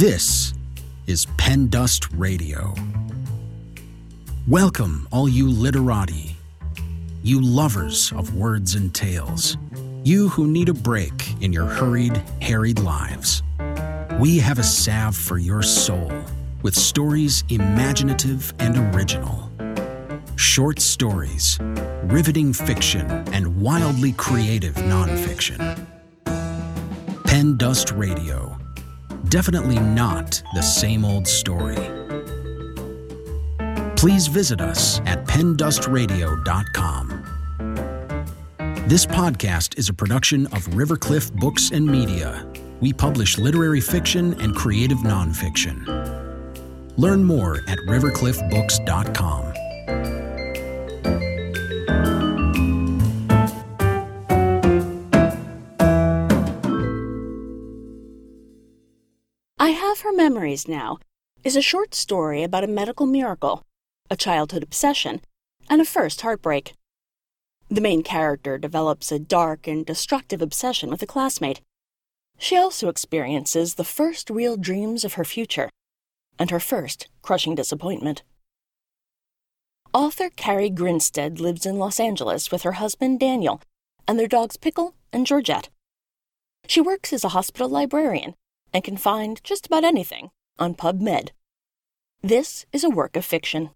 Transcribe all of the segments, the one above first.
This is Pen Dust Radio. Welcome, all you literati, you lovers of words and tales, you who need a break in your hurried, harried lives. We have a salve for your soul with stories imaginative and original. Short stories, riveting fiction, and wildly creative nonfiction. Pen Dust Radio. Definitely not the same old story. Please visit us at pendustradio.com. This podcast is a production of Rivercliff Books and Media. We publish literary fiction and creative nonfiction. Learn more at rivercliffbooks.com. Her Memories Now is a short story about a medical miracle, a childhood obsession, and a first heartbreak. The main character develops a dark and destructive obsession with a classmate. She also experiences the first real dreams of her future and her first crushing disappointment. Author Carrie Grinstead lives in Los Angeles with her husband Daniel and their dogs Pickle and Georgette. She works as a hospital librarian and can find just about anything on PubMed. This is a work of fiction.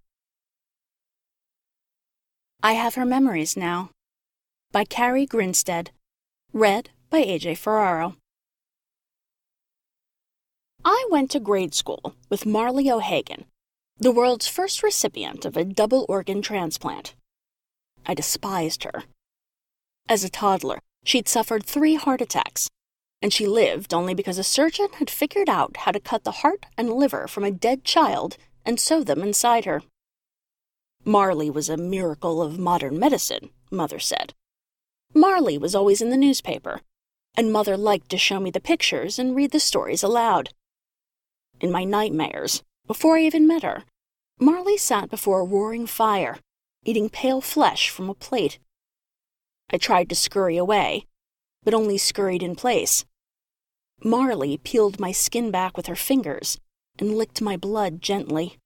I Have Her Memories Now by Carrie Grinstead. Read by AJ Ferraro. I went to grade school with Marley O'Hagan, the world's first recipient of a double organ transplant. I despised her. As a toddler, she'd suffered three heart attacks and she lived only because a surgeon had figured out how to cut the heart and liver from a dead child and sew them inside her. Marley was a miracle of modern medicine, Mother said. Marley was always in the newspaper, and Mother liked to show me the pictures and read the stories aloud. In my nightmares, before I even met her, Marley sat before a roaring fire, eating pale flesh from a plate. I tried to scurry away, but only scurried in place. Marley peeled my skin back with her fingers and licked my blood gently.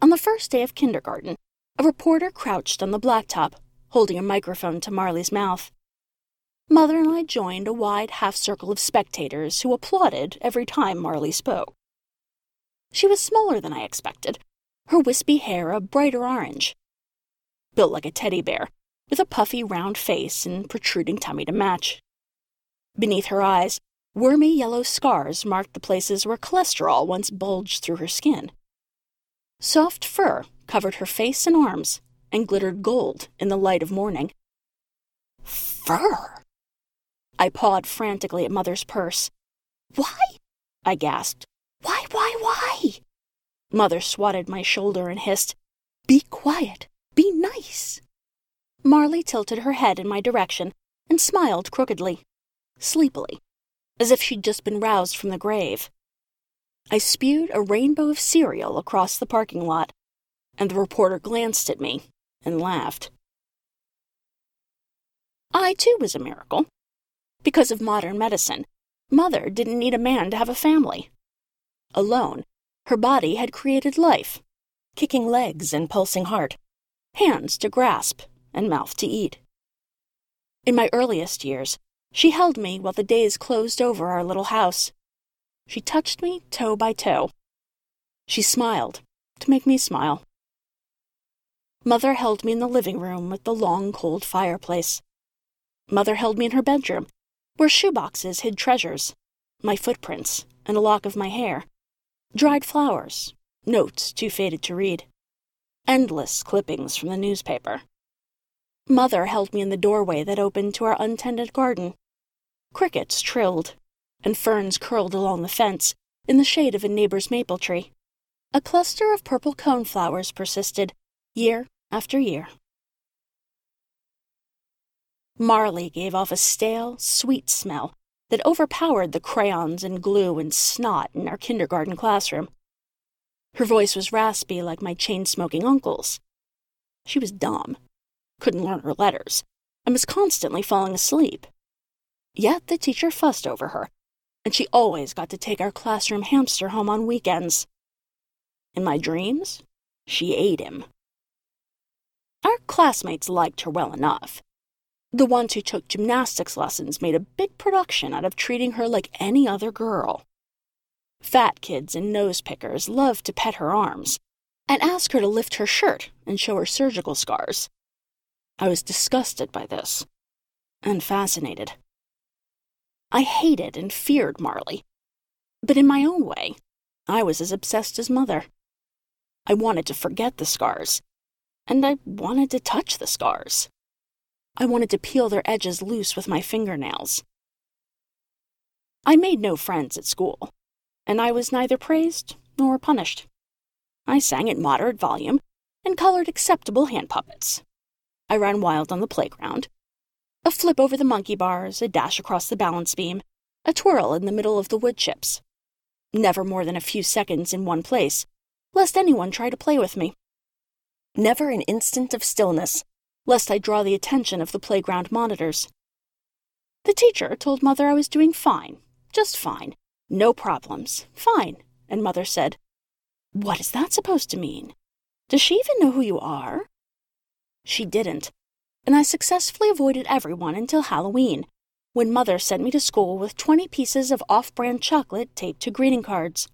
On the first day of kindergarten, a reporter crouched on the blacktop, holding a microphone to Marley's mouth. Mother and I joined a wide half circle of spectators who applauded every time Marley spoke. She was smaller than I expected, her wispy hair a brighter orange. Built like a teddy bear, with a puffy round face and protruding tummy to match. Beneath her eyes, wormy yellow scars marked the places where cholesterol once bulged through her skin. Soft fur covered her face and arms and glittered gold in the light of morning. Fur! I pawed frantically at Mother's purse. Why? I gasped. Why, why, why? Mother swatted my shoulder and hissed, Be quiet. Be nice. Marley tilted her head in my direction and smiled crookedly sleepily, as if she'd just been roused from the grave. I spewed a rainbow of cereal across the parking lot, and the reporter glanced at me and laughed. I, too, was a miracle. Because of modern medicine, Mother didn't need a man to have a family. Alone, her body had created life kicking legs and pulsing heart, hands to grasp, and mouth to eat. In my earliest years, she held me while the days closed over our little house. She touched me toe by toe. She smiled to make me smile. Mother held me in the living room with the long, cold fireplace. Mother held me in her bedroom, where shoeboxes hid treasures my footprints and a lock of my hair, dried flowers, notes too faded to read, endless clippings from the newspaper. Mother held me in the doorway that opened to our untended garden. Crickets trilled, and ferns curled along the fence in the shade of a neighbor's maple tree. A cluster of purple coneflowers persisted, year after year. Marley gave off a stale, sweet smell that overpowered the crayons and glue and snot in our kindergarten classroom. Her voice was raspy like my chain smoking uncle's. She was dumb, couldn't learn her letters, and was constantly falling asleep. Yet the teacher fussed over her, and she always got to take our classroom hamster home on weekends. In my dreams, she ate him. Our classmates liked her well enough. The ones who took gymnastics lessons made a big production out of treating her like any other girl. Fat kids and nose pickers loved to pet her arms and ask her to lift her shirt and show her surgical scars. I was disgusted by this and fascinated. I hated and feared Marley, but in my own way, I was as obsessed as Mother. I wanted to forget the scars, and I wanted to touch the scars. I wanted to peel their edges loose with my fingernails. I made no friends at school, and I was neither praised nor punished. I sang at moderate volume and colored acceptable hand puppets. I ran wild on the playground. A flip over the monkey bars, a dash across the balance beam, a twirl in the middle of the wood chips. Never more than a few seconds in one place, lest anyone try to play with me. Never an instant of stillness, lest I draw the attention of the playground monitors. The teacher told Mother I was doing fine, just fine, no problems, fine, and Mother said, What is that supposed to mean? Does she even know who you are? She didn't, and I successfully avoided everyone until Halloween, when Mother sent me to school with 20 pieces of off brand chocolate taped to greeting cards.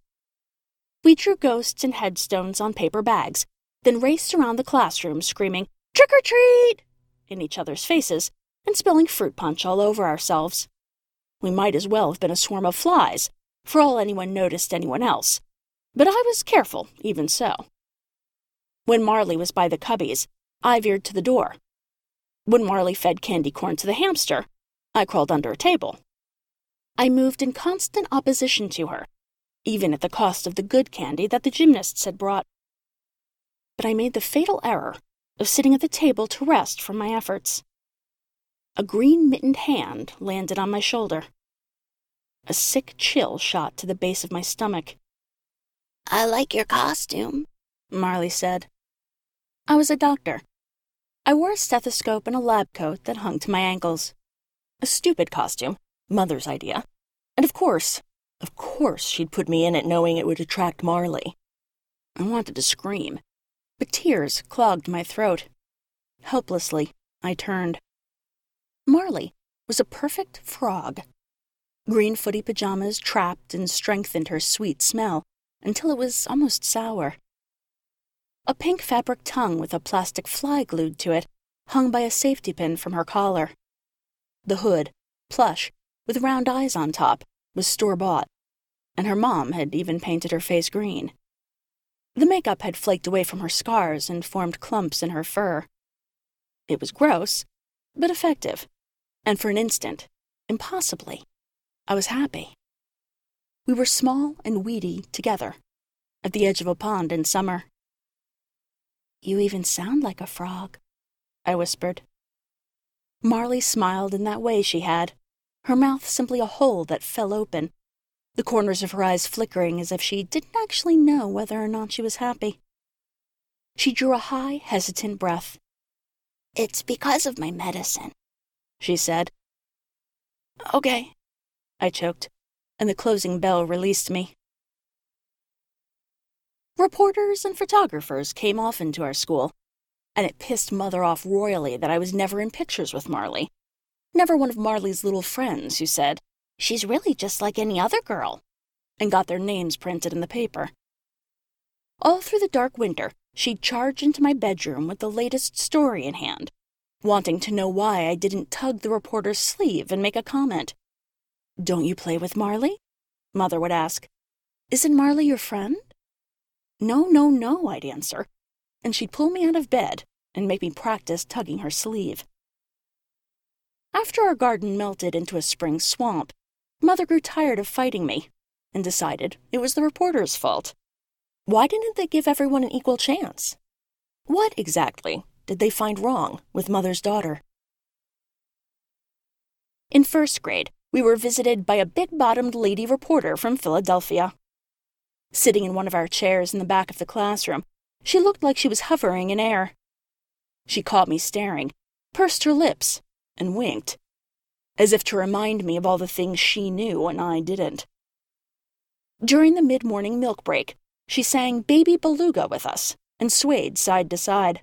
We drew ghosts and headstones on paper bags, then raced around the classroom screaming, Trick or treat! in each other's faces and spilling fruit punch all over ourselves. We might as well have been a swarm of flies, for all anyone noticed anyone else, but I was careful, even so. When Marley was by the cubbies, I veered to the door. When Marley fed candy corn to the hamster, I crawled under a table. I moved in constant opposition to her, even at the cost of the good candy that the gymnasts had brought. But I made the fatal error of sitting at the table to rest from my efforts. A green mittened hand landed on my shoulder. A sick chill shot to the base of my stomach. I like your costume, Marley said. I was a doctor, I wore a stethoscope and a lab coat that hung to my ankles. A stupid costume, Mother's idea. And of course, of course, she'd put me in it knowing it would attract Marley. I wanted to scream, but tears clogged my throat. Helplessly, I turned. Marley was a perfect frog. Green footy pajamas trapped and strengthened her sweet smell until it was almost sour. A pink fabric tongue with a plastic fly glued to it hung by a safety pin from her collar. The hood, plush, with round eyes on top, was store bought, and her mom had even painted her face green. The makeup had flaked away from her scars and formed clumps in her fur. It was gross, but effective, and for an instant, impossibly, I was happy. We were small and weedy together, at the edge of a pond in summer. You even sound like a frog, I whispered. Marley smiled in that way she had, her mouth simply a hole that fell open, the corners of her eyes flickering as if she didn't actually know whether or not she was happy. She drew a high, hesitant breath. It's because of my medicine, she said. Okay, I choked, and the closing bell released me. Reporters and photographers came often to our school, and it pissed Mother off royally that I was never in pictures with Marley. Never one of Marley's little friends who said, She's really just like any other girl, and got their names printed in the paper. All through the dark winter, she'd charge into my bedroom with the latest story in hand, wanting to know why I didn't tug the reporter's sleeve and make a comment. Don't you play with Marley? Mother would ask. Isn't Marley your friend? No, no, no, I'd answer, and she'd pull me out of bed and make me practice tugging her sleeve. After our garden melted into a spring swamp, Mother grew tired of fighting me and decided it was the reporter's fault. Why didn't they give everyone an equal chance? What exactly did they find wrong with Mother's daughter? In first grade, we were visited by a big bottomed lady reporter from Philadelphia. Sitting in one of our chairs in the back of the classroom, she looked like she was hovering in air. She caught me staring, pursed her lips, and winked. as if to remind me of all the things she knew and I didn't. During the mid morning milk break, she sang Baby Beluga with us and swayed side to side.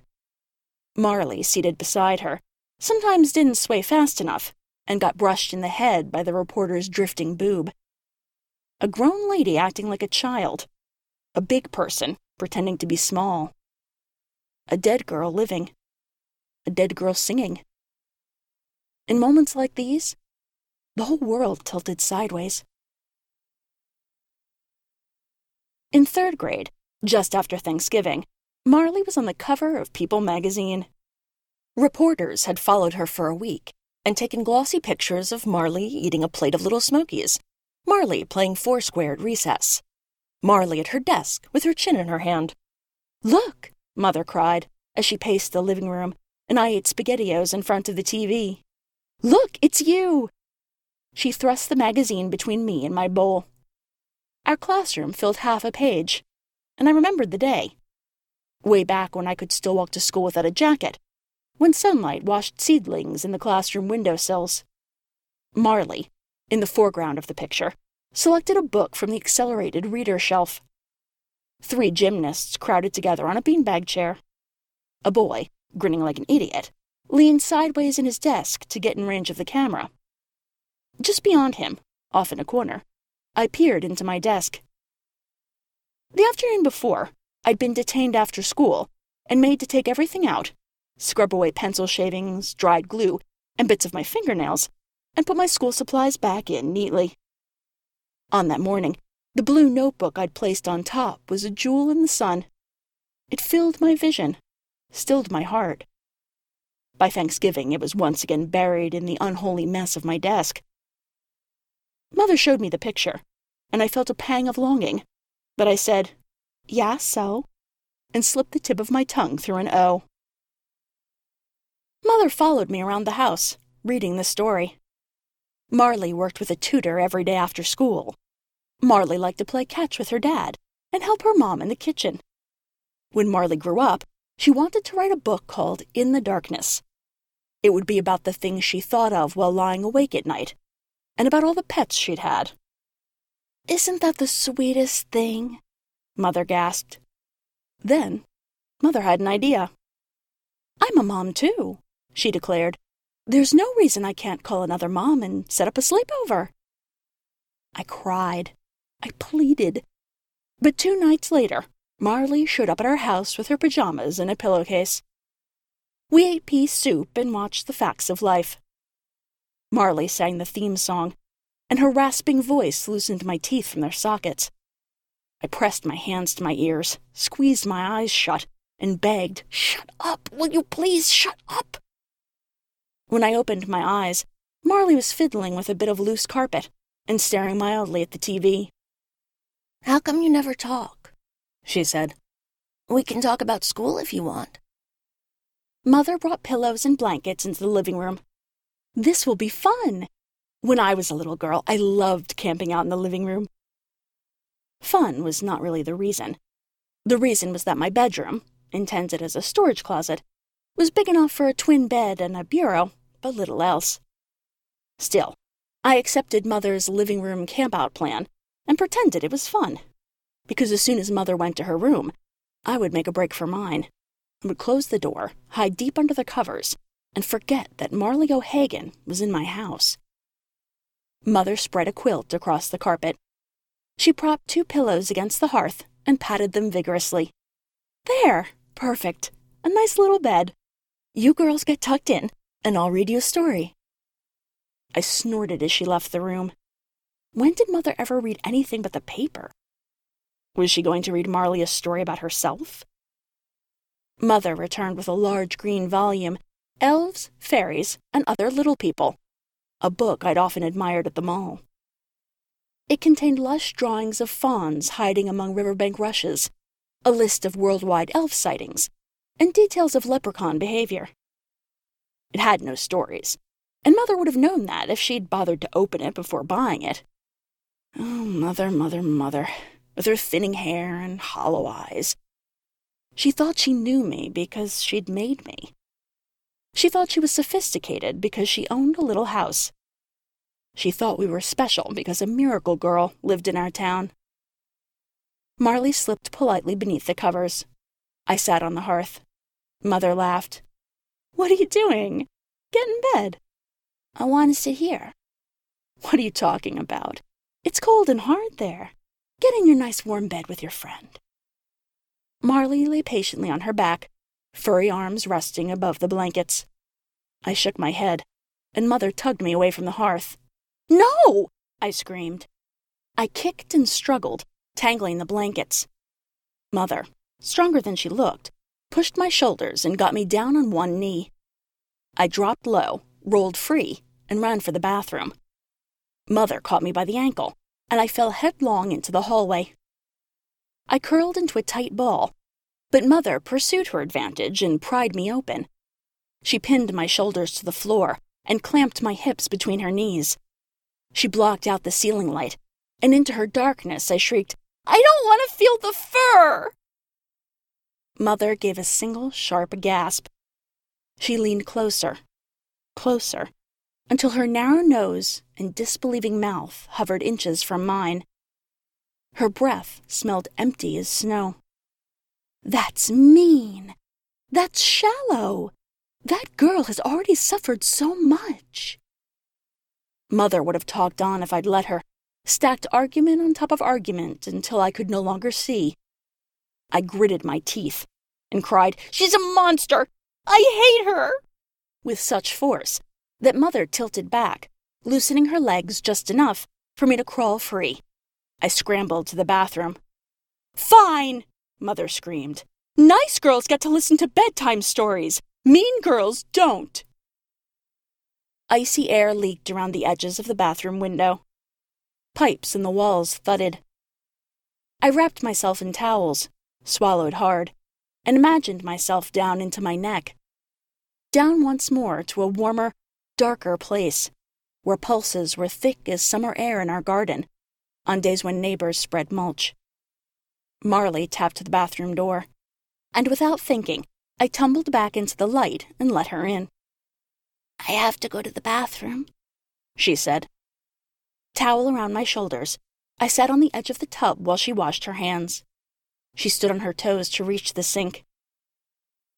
Marley, seated beside her, sometimes didn't sway fast enough and got brushed in the head by the reporter's drifting boob. A grown lady acting like a child. A big person pretending to be small. A dead girl living. A dead girl singing. In moments like these, the whole world tilted sideways. In third grade, just after Thanksgiving, Marley was on the cover of People magazine. Reporters had followed her for a week and taken glossy pictures of Marley eating a plate of little smokies, Marley playing foursquare at recess, Marley at her desk with her chin in her hand. Look, Mother cried as she paced the living room, and I ate SpaghettiOs in front of the TV. Look, it's you! She thrust the magazine between me and my bowl. Our classroom filled half a page, and I remembered the day. Way back when I could still walk to school without a jacket, when sunlight washed seedlings in the classroom window sills. Marley, in the foreground of the picture, selected a book from the accelerated reader shelf. Three gymnasts crowded together on a beanbag chair. A boy, grinning like an idiot, leaned sideways in his desk to get in range of the camera. Just beyond him, off in a corner, I peered into my desk. The afternoon before, I'd been detained after school and made to take everything out scrub away pencil shavings, dried glue, and bits of my fingernails, and put my school supplies back in neatly. On that morning, the blue notebook I'd placed on top was a jewel in the sun. It filled my vision, stilled my heart. By Thanksgiving, it was once again buried in the unholy mess of my desk. Mother showed me the picture, and I felt a pang of longing, but I said, Yeah, so, and slipped the tip of my tongue through an O. Mother followed me around the house, reading the story. Marley worked with a tutor every day after school. Marley liked to play catch with her dad and help her mom in the kitchen. When Marley grew up, she wanted to write a book called In the Darkness. It would be about the things she thought of while lying awake at night, and about all the pets she'd had. Isn't that the sweetest thing? Mother gasped. Then, Mother had an idea. I'm a mom, too she declared. There's no reason I can't call another mom and set up a sleepover. I cried. I pleaded. But two nights later, Marley showed up at our house with her pajamas and a pillowcase. We ate pea soup and watched the facts of life. Marley sang the theme song, and her rasping voice loosened my teeth from their sockets. I pressed my hands to my ears, squeezed my eyes shut, and begged, Shut up! Will you please shut up? When I opened my eyes, Marley was fiddling with a bit of loose carpet and staring mildly at the TV. How come you never talk? she said. We can talk about school if you want. Mother brought pillows and blankets into the living room. This will be fun. When I was a little girl, I loved camping out in the living room. Fun was not really the reason. The reason was that my bedroom, intended as a storage closet, was big enough for a twin bed and a bureau, but little else. Still, I accepted Mother's living room campout plan and pretended it was fun. Because as soon as Mother went to her room, I would make a break for mine. I would close the door, hide deep under the covers, and forget that Marley O'Hagan was in my house. Mother spread a quilt across the carpet. She propped two pillows against the hearth and patted them vigorously. There, perfect. A nice little bed. You girls get tucked in, and I'll read you a story. I snorted as she left the room. When did Mother ever read anything but the paper? Was she going to read Marley a story about herself? Mother returned with a large green volume, Elves, Fairies, and Other Little People, a book I'd often admired at the mall. It contained lush drawings of fawns hiding among riverbank rushes, a list of worldwide elf sightings, and details of leprechaun behavior. It had no stories, and Mother would have known that if she'd bothered to open it before buying it. Oh, Mother, Mother, Mother, with her thinning hair and hollow eyes. She thought she knew me because she'd made me. She thought she was sophisticated because she owned a little house, She thought we were special because a miracle girl lived in our town. Marley slipped politely beneath the covers. I sat on the hearth. Mother laughed. What are you doing? Get in bed. I want to sit here. What are you talking about? It's cold and hard there. Get in your nice warm bed with your friend. Marley lay patiently on her back, furry arms resting above the blankets. I shook my head, and Mother tugged me away from the hearth. No! I screamed. I kicked and struggled, tangling the blankets. Mother, stronger than she looked, pushed my shoulders and got me down on one knee. I dropped low, rolled free, and ran for the bathroom. Mother caught me by the ankle, and I fell headlong into the hallway. I curled into a tight ball, but Mother pursued her advantage and pried me open. She pinned my shoulders to the floor and clamped my hips between her knees. She blocked out the ceiling light, and into her darkness I shrieked, I don't want to feel the fur! Mother gave a single sharp gasp. She leaned closer, closer, until her narrow nose and disbelieving mouth hovered inches from mine. Her breath smelled empty as snow. That's mean. That's shallow. That girl has already suffered so much. Mother would have talked on if I'd let her, stacked argument on top of argument until I could no longer see. I gritted my teeth and cried, She's a monster! I hate her! with such force that Mother tilted back, loosening her legs just enough for me to crawl free. I scrambled to the bathroom. Fine! Mother screamed. Nice girls get to listen to bedtime stories. Mean girls don't. Icy air leaked around the edges of the bathroom window. Pipes in the walls thudded. I wrapped myself in towels, swallowed hard, and imagined myself down into my neck. Down once more to a warmer, darker place, where pulses were thick as summer air in our garden, on days when neighbors spread mulch. Marley tapped the bathroom door, and without thinking, I tumbled back into the light and let her in. I have to go to the bathroom, she said. Towel around my shoulders, I sat on the edge of the tub while she washed her hands. She stood on her toes to reach the sink.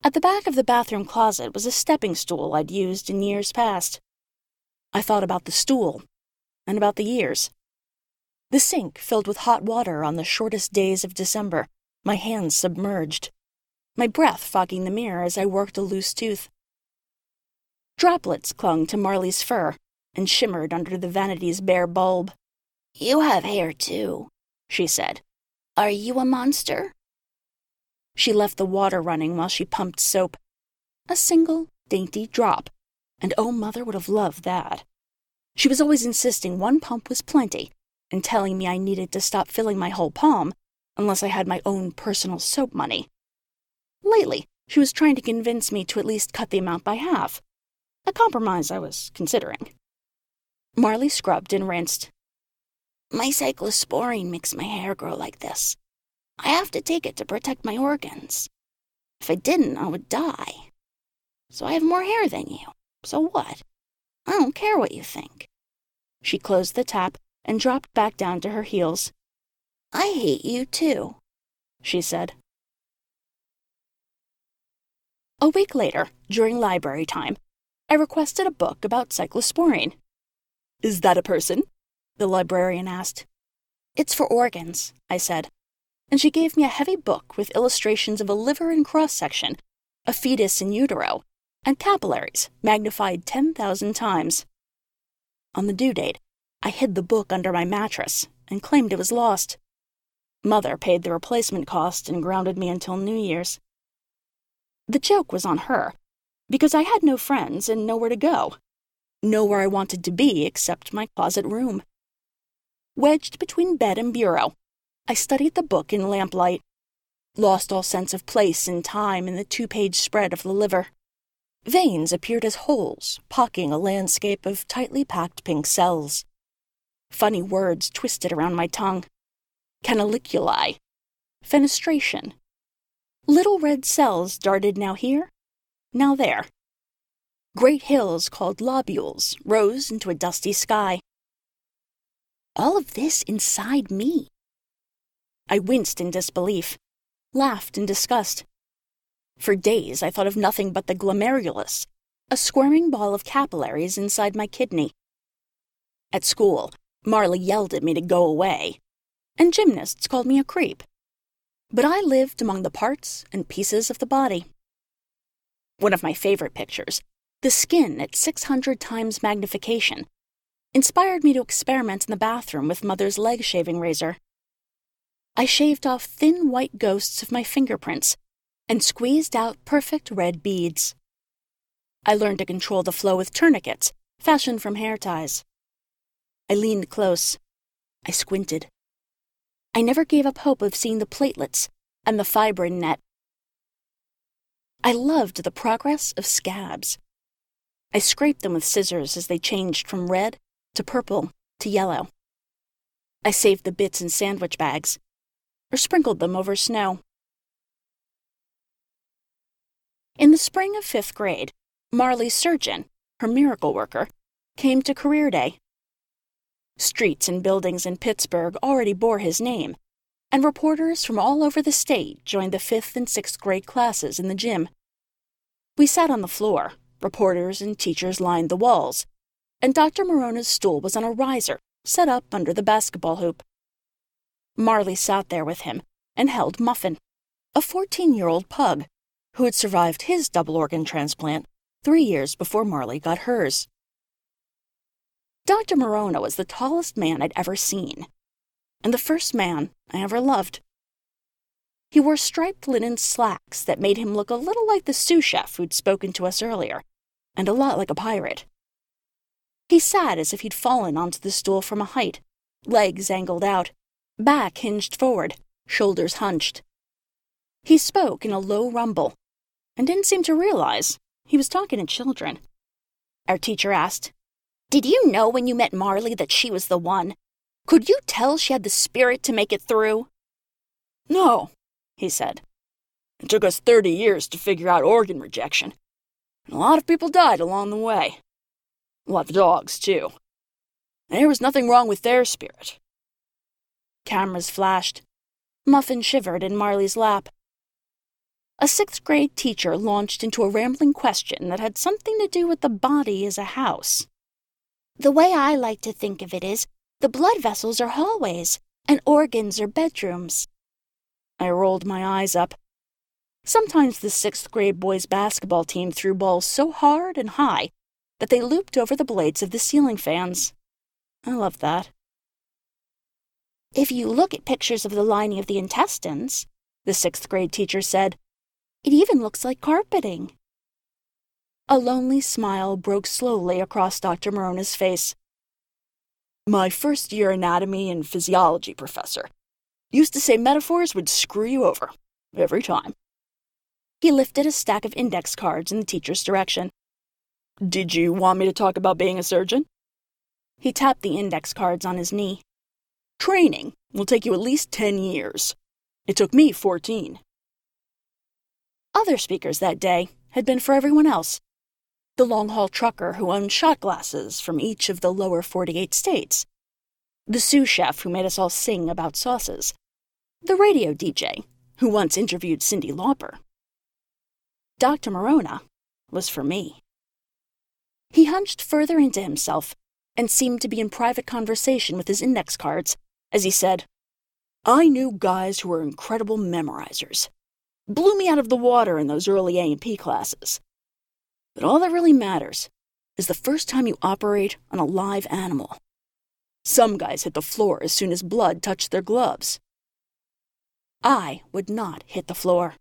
At the back of the bathroom closet was a stepping stool I'd used in years past. I thought about the stool and about the years. The sink filled with hot water on the shortest days of December, my hands submerged, my breath fogging the mirror as I worked a loose tooth. Droplets clung to Marley's fur and shimmered under the vanity's bare bulb. You have hair too, she said. Are you a monster? She left the water running while she pumped soap. A single, dainty drop, and oh, Mother would have loved that. She was always insisting one pump was plenty and telling me I needed to stop filling my whole palm unless I had my own personal soap money. Lately, she was trying to convince me to at least cut the amount by half a compromise I was considering. Marley scrubbed and rinsed. My cyclosporine makes my hair grow like this. I have to take it to protect my organs. If I didn't, I would die. So I have more hair than you. So what? I don't care what you think. She closed the tap and dropped back down to her heels. I hate you too, she said. A week later, during library time, I requested a book about cyclosporine. Is that a person? The librarian asked. It's for organs, I said, and she gave me a heavy book with illustrations of a liver in cross section, a fetus in utero, and capillaries magnified 10,000 times. On the due date, I hid the book under my mattress and claimed it was lost. Mother paid the replacement cost and grounded me until New Year's. The joke was on her because I had no friends and nowhere to go. Nowhere I wanted to be except my closet room. Wedged between bed and bureau, I studied the book in lamplight, lost all sense of place and time in the two page spread of the liver. Veins appeared as holes, pocking a landscape of tightly packed pink cells. Funny words twisted around my tongue. Canaliculi. Fenestration. Little red cells darted now here, now there. Great hills called lobules rose into a dusty sky. All of this inside me. I winced in disbelief, laughed in disgust. For days I thought of nothing but the glomerulus, a squirming ball of capillaries inside my kidney. At school, Marley yelled at me to go away, and gymnasts called me a creep. But I lived among the parts and pieces of the body. One of my favorite pictures, the skin at 600 times magnification, inspired me to experiment in the bathroom with Mother's leg shaving razor. I shaved off thin white ghosts of my fingerprints and squeezed out perfect red beads. I learned to control the flow with tourniquets, fashioned from hair ties. I leaned close. I squinted. I never gave up hope of seeing the platelets and the fibrin net. I loved the progress of scabs. I scraped them with scissors as they changed from red to purple to yellow. I saved the bits in sandwich bags or sprinkled them over snow. In the spring of fifth grade, Marley's surgeon, her miracle worker, came to career day. Streets and buildings in Pittsburgh already bore his name, and reporters from all over the state joined the fifth and sixth grade classes in the gym. We sat on the floor, reporters and teachers lined the walls, and Dr. Morona's stool was on a riser set up under the basketball hoop. Marley sat there with him and held Muffin, a 14 year old pug who had survived his double organ transplant three years before Marley got hers. Dr. Morona was the tallest man I'd ever seen, and the first man I ever loved. He wore striped linen slacks that made him look a little like the sous chef who'd spoken to us earlier, and a lot like a pirate. He sat as if he'd fallen onto the stool from a height, legs angled out, back hinged forward, shoulders hunched. He spoke in a low rumble and didn't seem to realize he was talking to children. Our teacher asked, Did you know when you met Marley that she was the one? Could you tell she had the spirit to make it through? No, he said. It took us 30 years to figure out organ rejection. And a lot of people died along the way. A the dogs, too. There was nothing wrong with their spirit. Cameras flashed. Muffin shivered in Marley's lap a sixth grade teacher launched into a rambling question that had something to do with the body as a house. The way I like to think of it is the blood vessels are hallways and organs are bedrooms. I rolled my eyes up. Sometimes the sixth grade boys' basketball team threw balls so hard and high that they looped over the blades of the ceiling fans. I love that. If you look at pictures of the lining of the intestines, the sixth grade teacher said, it even looks like carpeting. A lonely smile broke slowly across Dr. Morona's face. My first year anatomy and physiology professor used to say metaphors would screw you over, every time. He lifted a stack of index cards in the teacher's direction. Did you want me to talk about being a surgeon? He tapped the index cards on his knee. Training will take you at least 10 years. It took me 14. Other speakers that day had been for everyone else the long haul trucker who owned shot glasses from each of the lower 48 states, the sous chef who made us all sing about sauces, the radio DJ who once interviewed Cyndi Lauper. Dr. Morona was for me. He hunched further into himself and seemed to be in private conversation with his index cards as he said, I knew guys who were incredible memorizers blew me out of the water in those early A&P classes. But all that really matters is the first time you operate on a live animal. Some guys hit the floor as soon as blood touched their gloves. I would not hit the floor.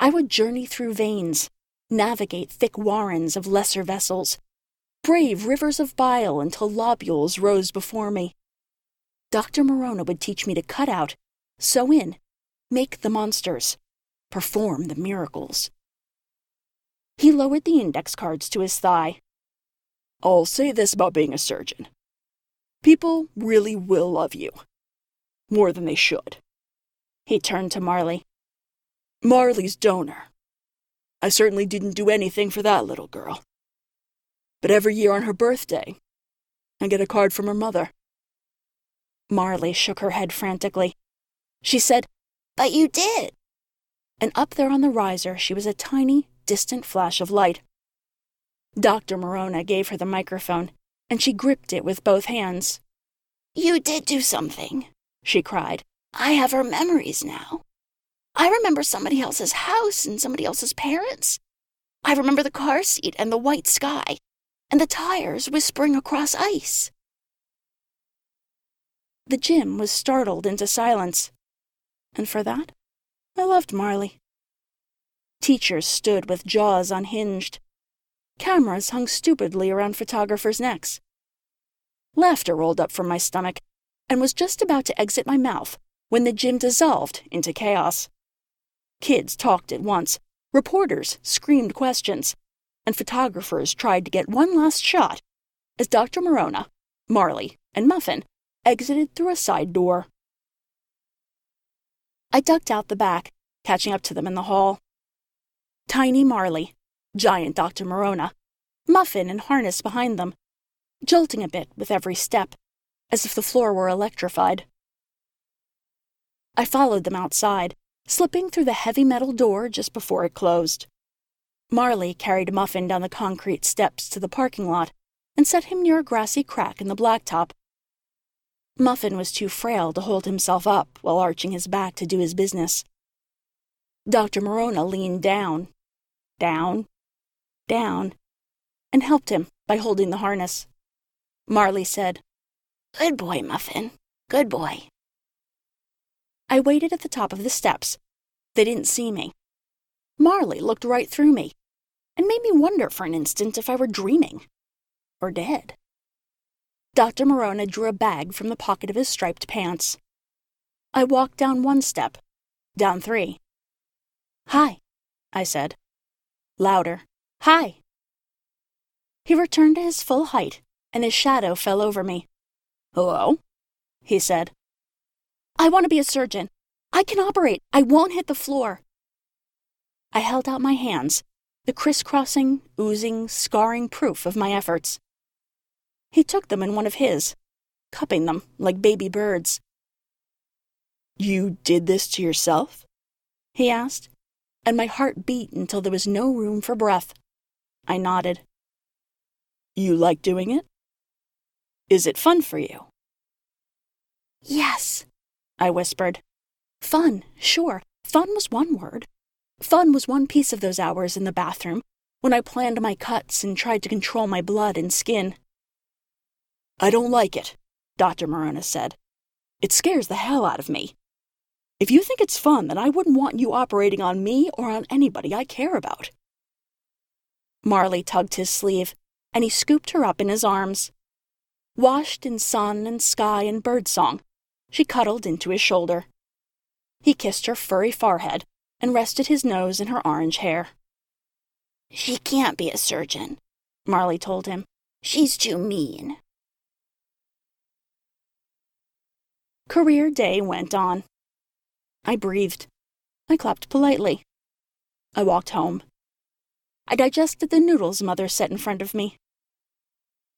I would journey through veins, navigate thick warrens of lesser vessels, brave rivers of bile until lobules rose before me. Dr. Morona would teach me to cut out, sew in, make the monsters perform the miracles. He lowered the index cards to his thigh. I'll say this about being a surgeon people really will love you. More than they should. He turned to Marley. Marley's donor. I certainly didn't do anything for that little girl. But every year on her birthday, I get a card from her mother. Marley shook her head frantically. She said, But you did. And up there on the riser, she was a tiny, distant flash of light. Dr. Morona gave her the microphone, and she gripped it with both hands. You did do something, she cried. I have her memories now. I remember somebody else's house and somebody else's parents. I remember the car seat and the white sky, and the tires whispering across ice. The gym was startled into silence, and for that, I loved Marley. Teachers stood with jaws unhinged. Cameras hung stupidly around photographers' necks. Laughter rolled up from my stomach and was just about to exit my mouth when the gym dissolved into chaos. Kids talked at once, reporters screamed questions, and photographers tried to get one last shot as Dr. Morona, Marley, and Muffin exited through a side door. I ducked out the back, catching up to them in the hall. Tiny Marley, giant Dr. Morona, Muffin in harness behind them, jolting a bit with every step, as if the floor were electrified. I followed them outside, slipping through the heavy metal door just before it closed. Marley carried Muffin down the concrete steps to the parking lot and set him near a grassy crack in the blacktop. Muffin was too frail to hold himself up while arching his back to do his business. Dr. Morona leaned down, down, down, and helped him by holding the harness. Marley said, Good boy, Muffin. Good boy. I waited at the top of the steps. They didn't see me. Marley looked right through me and made me wonder for an instant if I were dreaming or dead. Dr. Morona drew a bag from the pocket of his striped pants. I walked down one step, down three. Hi, I said. Louder. Hi. He returned to his full height, and his shadow fell over me. Hello? He said. I want to be a surgeon. I can operate. I won't hit the floor. I held out my hands, the crisscrossing, oozing, scarring proof of my efforts. He took them in one of his, cupping them like baby birds. You did this to yourself? He asked, and my heart beat until there was no room for breath. I nodded. You like doing it? Is it fun for you? Yes, I whispered. Fun, sure. Fun was one word. Fun was one piece of those hours in the bathroom when I planned my cuts and tried to control my blood and skin. I don't like it, Dr. Morona said. It scares the hell out of me. If you think it's fun, then I wouldn't want you operating on me or on anybody I care about. Marley tugged his sleeve, and he scooped her up in his arms. Washed in sun and sky and birdsong, she cuddled into his shoulder. He kissed her furry forehead and rested his nose in her orange hair. She can't be a surgeon, Marley told him. She's too mean. Career day went on. I breathed. I clapped politely. I walked home. I digested the noodles mother set in front of me.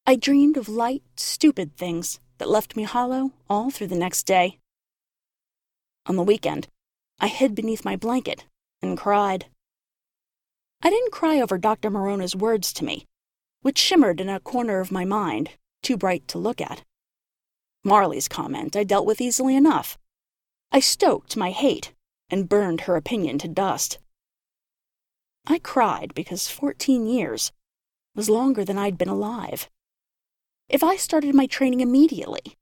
I dreamed of light, stupid things that left me hollow all through the next day. On the weekend, I hid beneath my blanket and cried. I didn't cry over Dr. Morona's words to me, which shimmered in a corner of my mind, too bright to look at. Marley's comment I dealt with easily enough. I stoked my hate and burned her opinion to dust. I cried because 14 years was longer than I'd been alive. If I started my training immediately,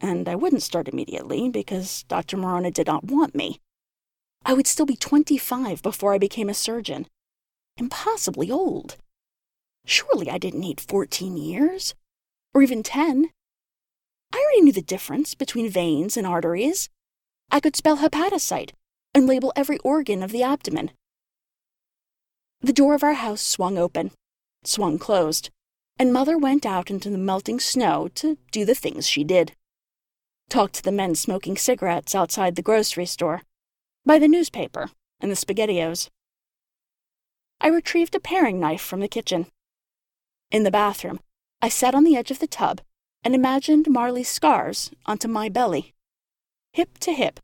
and I wouldn't start immediately because Dr. Morona did not want me, I would still be 25 before I became a surgeon. Impossibly old. Surely I didn't need 14 years, or even 10. I already knew the difference between veins and arteries. I could spell hepatocyte and label every organ of the abdomen. The door of our house swung open, swung closed and Mother went out into the melting snow to do the things she did. Talk to the men smoking cigarettes outside the grocery store, buy the newspaper and the SpaghettiOs. I retrieved a paring knife from the kitchen. In the bathroom, I sat on the edge of the tub and imagined Marley's scars onto my belly, hip to hip,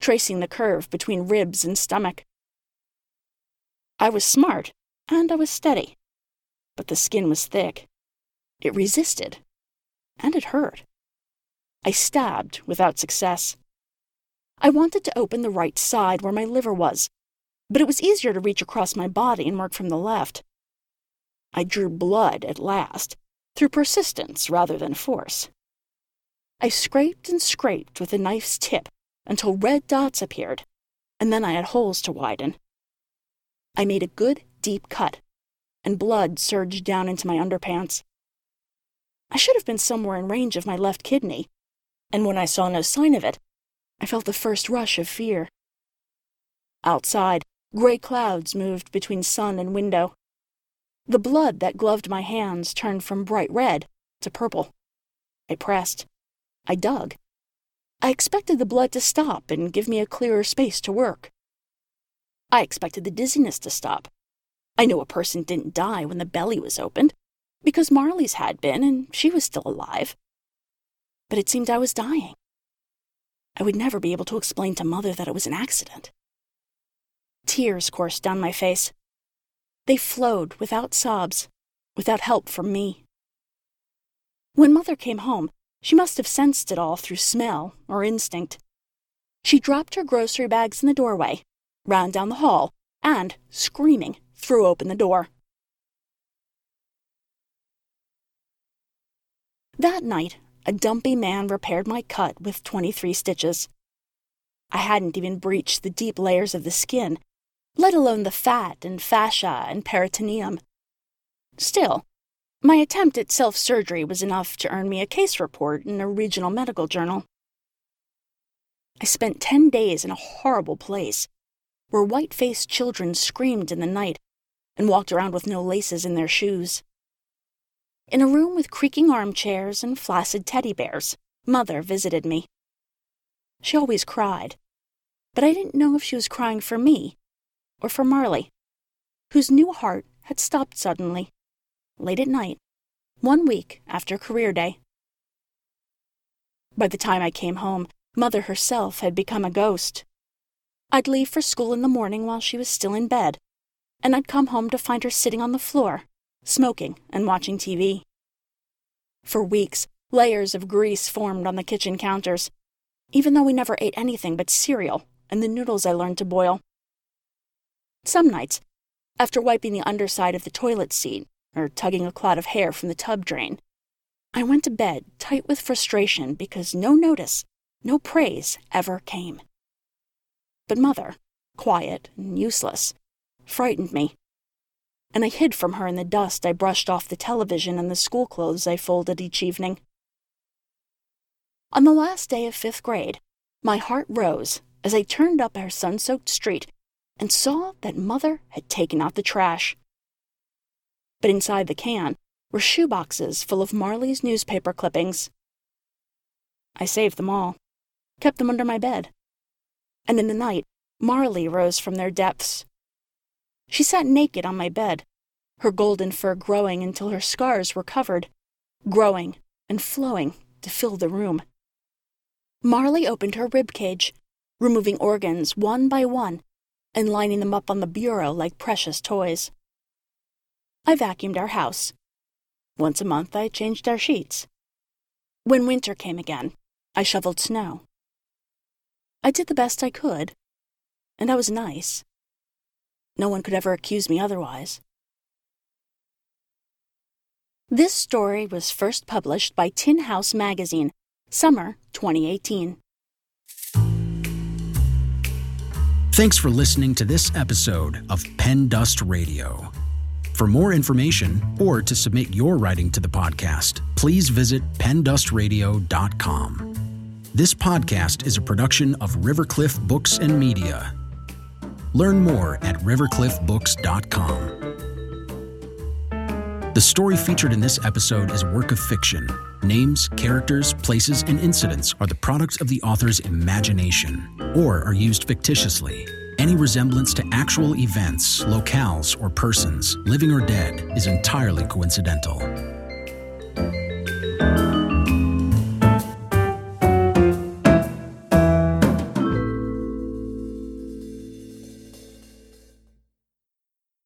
tracing the curve between ribs and stomach. I was smart, and I was steady, but the skin was thick. It resisted, and it hurt. I stabbed without success. I wanted to open the right side where my liver was, but it was easier to reach across my body and work from the left. I drew blood at last, through persistence rather than force. I scraped and scraped with the knife's tip until red dots appeared, and then I had holes to widen. I made a good, deep cut, and blood surged down into my underpants. I should have been somewhere in range of my left kidney, and when I saw no sign of it, I felt the first rush of fear. Outside, gray clouds moved between sun and window. The blood that gloved my hands turned from bright red to purple. I pressed. I dug. I expected the blood to stop and give me a clearer space to work. I expected the dizziness to stop. I knew a person didn't die when the belly was opened, because Marley's had been and she was still alive. But it seemed I was dying. I would never be able to explain to Mother that it was an accident. Tears coursed down my face. They flowed without sobs, without help from me. When Mother came home, she must have sensed it all through smell or instinct. She dropped her grocery bags in the doorway, ran down the hall, and, screaming, threw open the door. That night, a dumpy man repaired my cut with 23 stitches. I hadn't even breached the deep layers of the skin, let alone the fat and fascia and peritoneum. Still, my attempt at self surgery was enough to earn me a case report in a regional medical journal. I spent 10 days in a horrible place where white faced children screamed in the night and walked around with no laces in their shoes. In a room with creaking armchairs and flaccid teddy bears, Mother visited me. She always cried, but I didn't know if she was crying for me or for Marley, whose new heart had stopped suddenly, late at night, one week after career day. By the time I came home, Mother herself had become a ghost. I'd leave for school in the morning while she was still in bed, and I'd come home to find her sitting on the floor, smoking and watching TV. For weeks, layers of grease formed on the kitchen counters, even though we never ate anything but cereal and the noodles I learned to boil. Some nights, after wiping the underside of the toilet seat or tugging a clot of hair from the tub drain, I went to bed tight with frustration because no notice, no praise ever came. But Mother, quiet and useless, frightened me. And I hid from her in the dust I brushed off the television and the school clothes I folded each evening. On the last day of fifth grade, my heart rose as I turned up our sun soaked street and saw that Mother had taken out the trash. But inside the can were shoeboxes full of Marley's newspaper clippings. I saved them all, kept them under my bed. And in the night, Marley rose from their depths, she sat naked on my bed, her golden fur growing until her scars were covered, growing and flowing to fill the room. Marley opened her rib cage, removing organs one by one and lining them up on the bureau like precious toys. I vacuumed our house. Once a month, I changed our sheets. When winter came again, I shoveled snow. I did the best I could, and I was nice. No one could ever accuse me otherwise. This story was first published by Tin House Magazine, summer 2018. Thanks for listening to this episode of Pen Dust Radio. For more information or to submit your writing to the podcast, please visit pendustradio.com. This podcast is a production of Rivercliff Books and Media. Learn more at rivercliffbooks.com. The story featured in this episode is a work of fiction. Names, characters, places, and incidents are the products of the author's imagination or are used fictitiously. Any resemblance to actual events, locales, or persons, living or dead, is entirely coincidental.